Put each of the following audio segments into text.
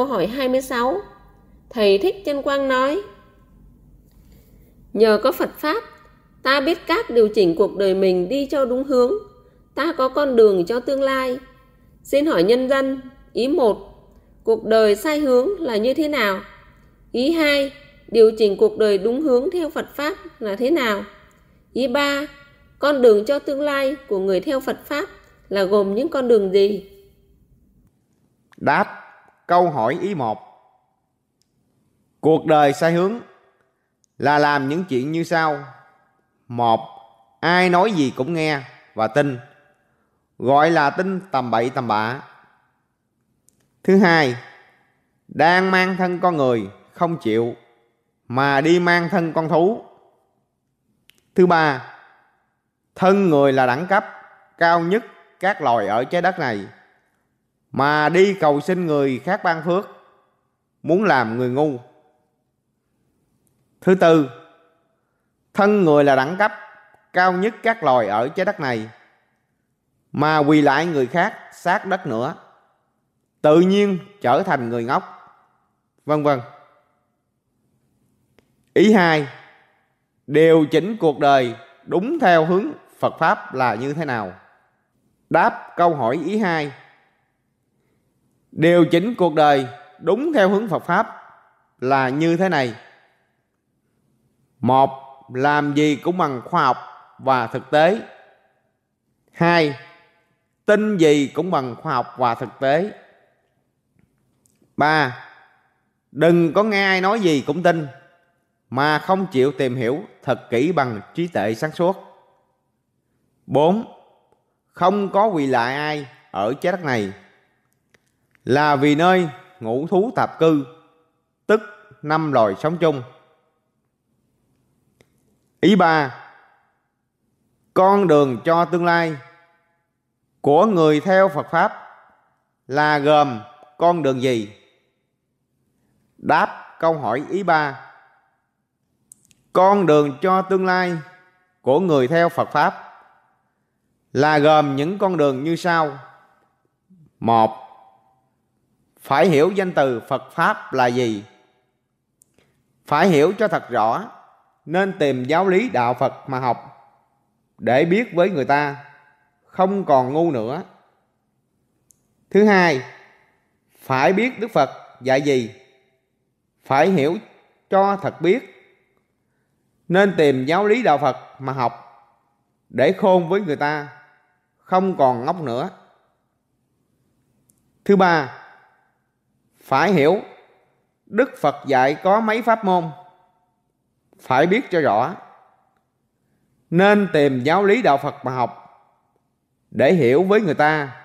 Câu hỏi 26 Thầy Thích Chân Quang nói Nhờ có Phật Pháp, ta biết cách điều chỉnh cuộc đời mình đi cho đúng hướng. Ta có con đường cho tương lai. Xin hỏi nhân dân, ý 1, cuộc đời sai hướng là như thế nào? Ý 2, điều chỉnh cuộc đời đúng hướng theo Phật Pháp là thế nào? Ý 3, con đường cho tương lai của người theo Phật Pháp là gồm những con đường gì? Đáp câu hỏi ý 1. Cuộc đời sai hướng là làm những chuyện như sau. Một, ai nói gì cũng nghe và tin. Gọi là tin tầm bậy tầm bạ. Thứ hai, đang mang thân con người không chịu mà đi mang thân con thú. Thứ ba, thân người là đẳng cấp cao nhất các loài ở trái đất này mà đi cầu xin người khác ban phước, muốn làm người ngu. Thứ tư, thân người là đẳng cấp cao nhất các loài ở trái đất này, mà quỳ lại người khác sát đất nữa, tự nhiên trở thành người ngốc, vân vân. Ý hai, điều chỉnh cuộc đời đúng theo hướng phật pháp là như thế nào? Đáp câu hỏi ý hai điều chỉnh cuộc đời đúng theo hướng phật pháp là như thế này. Một, làm gì cũng bằng khoa học và thực tế. Hai, tin gì cũng bằng khoa học và thực tế. Ba, đừng có nghe ai nói gì cũng tin, mà không chịu tìm hiểu thật kỹ bằng trí tuệ sáng suốt. Bốn, không có quỳ lại ai ở trái đất này là vì nơi ngũ thú tạp cư, tức năm loài sống chung. Ý ba, con đường cho tương lai của người theo phật pháp là gồm con đường gì? Đáp câu hỏi ý ba, con đường cho tương lai của người theo phật pháp là gồm những con đường như sau. Một phải hiểu danh từ phật pháp là gì? Phải hiểu cho thật rõ, nên tìm giáo lý đạo phật mà học, để biết với người ta, không còn ngu nữa. Thứ hai, phải biết đức phật dạy gì? Phải hiểu cho thật biết, nên tìm giáo lý đạo phật mà học, để khôn với người ta, không còn ngốc nữa. Thứ ba phải hiểu, đức phật dạy có mấy pháp môn. Phải biết cho rõ, nên tìm giáo lý đạo phật mà học. Để hiểu với người ta,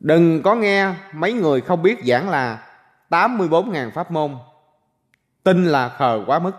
đừng có nghe mấy người không biết giảng là 84.000 pháp môn. Tin là khờ quá mức.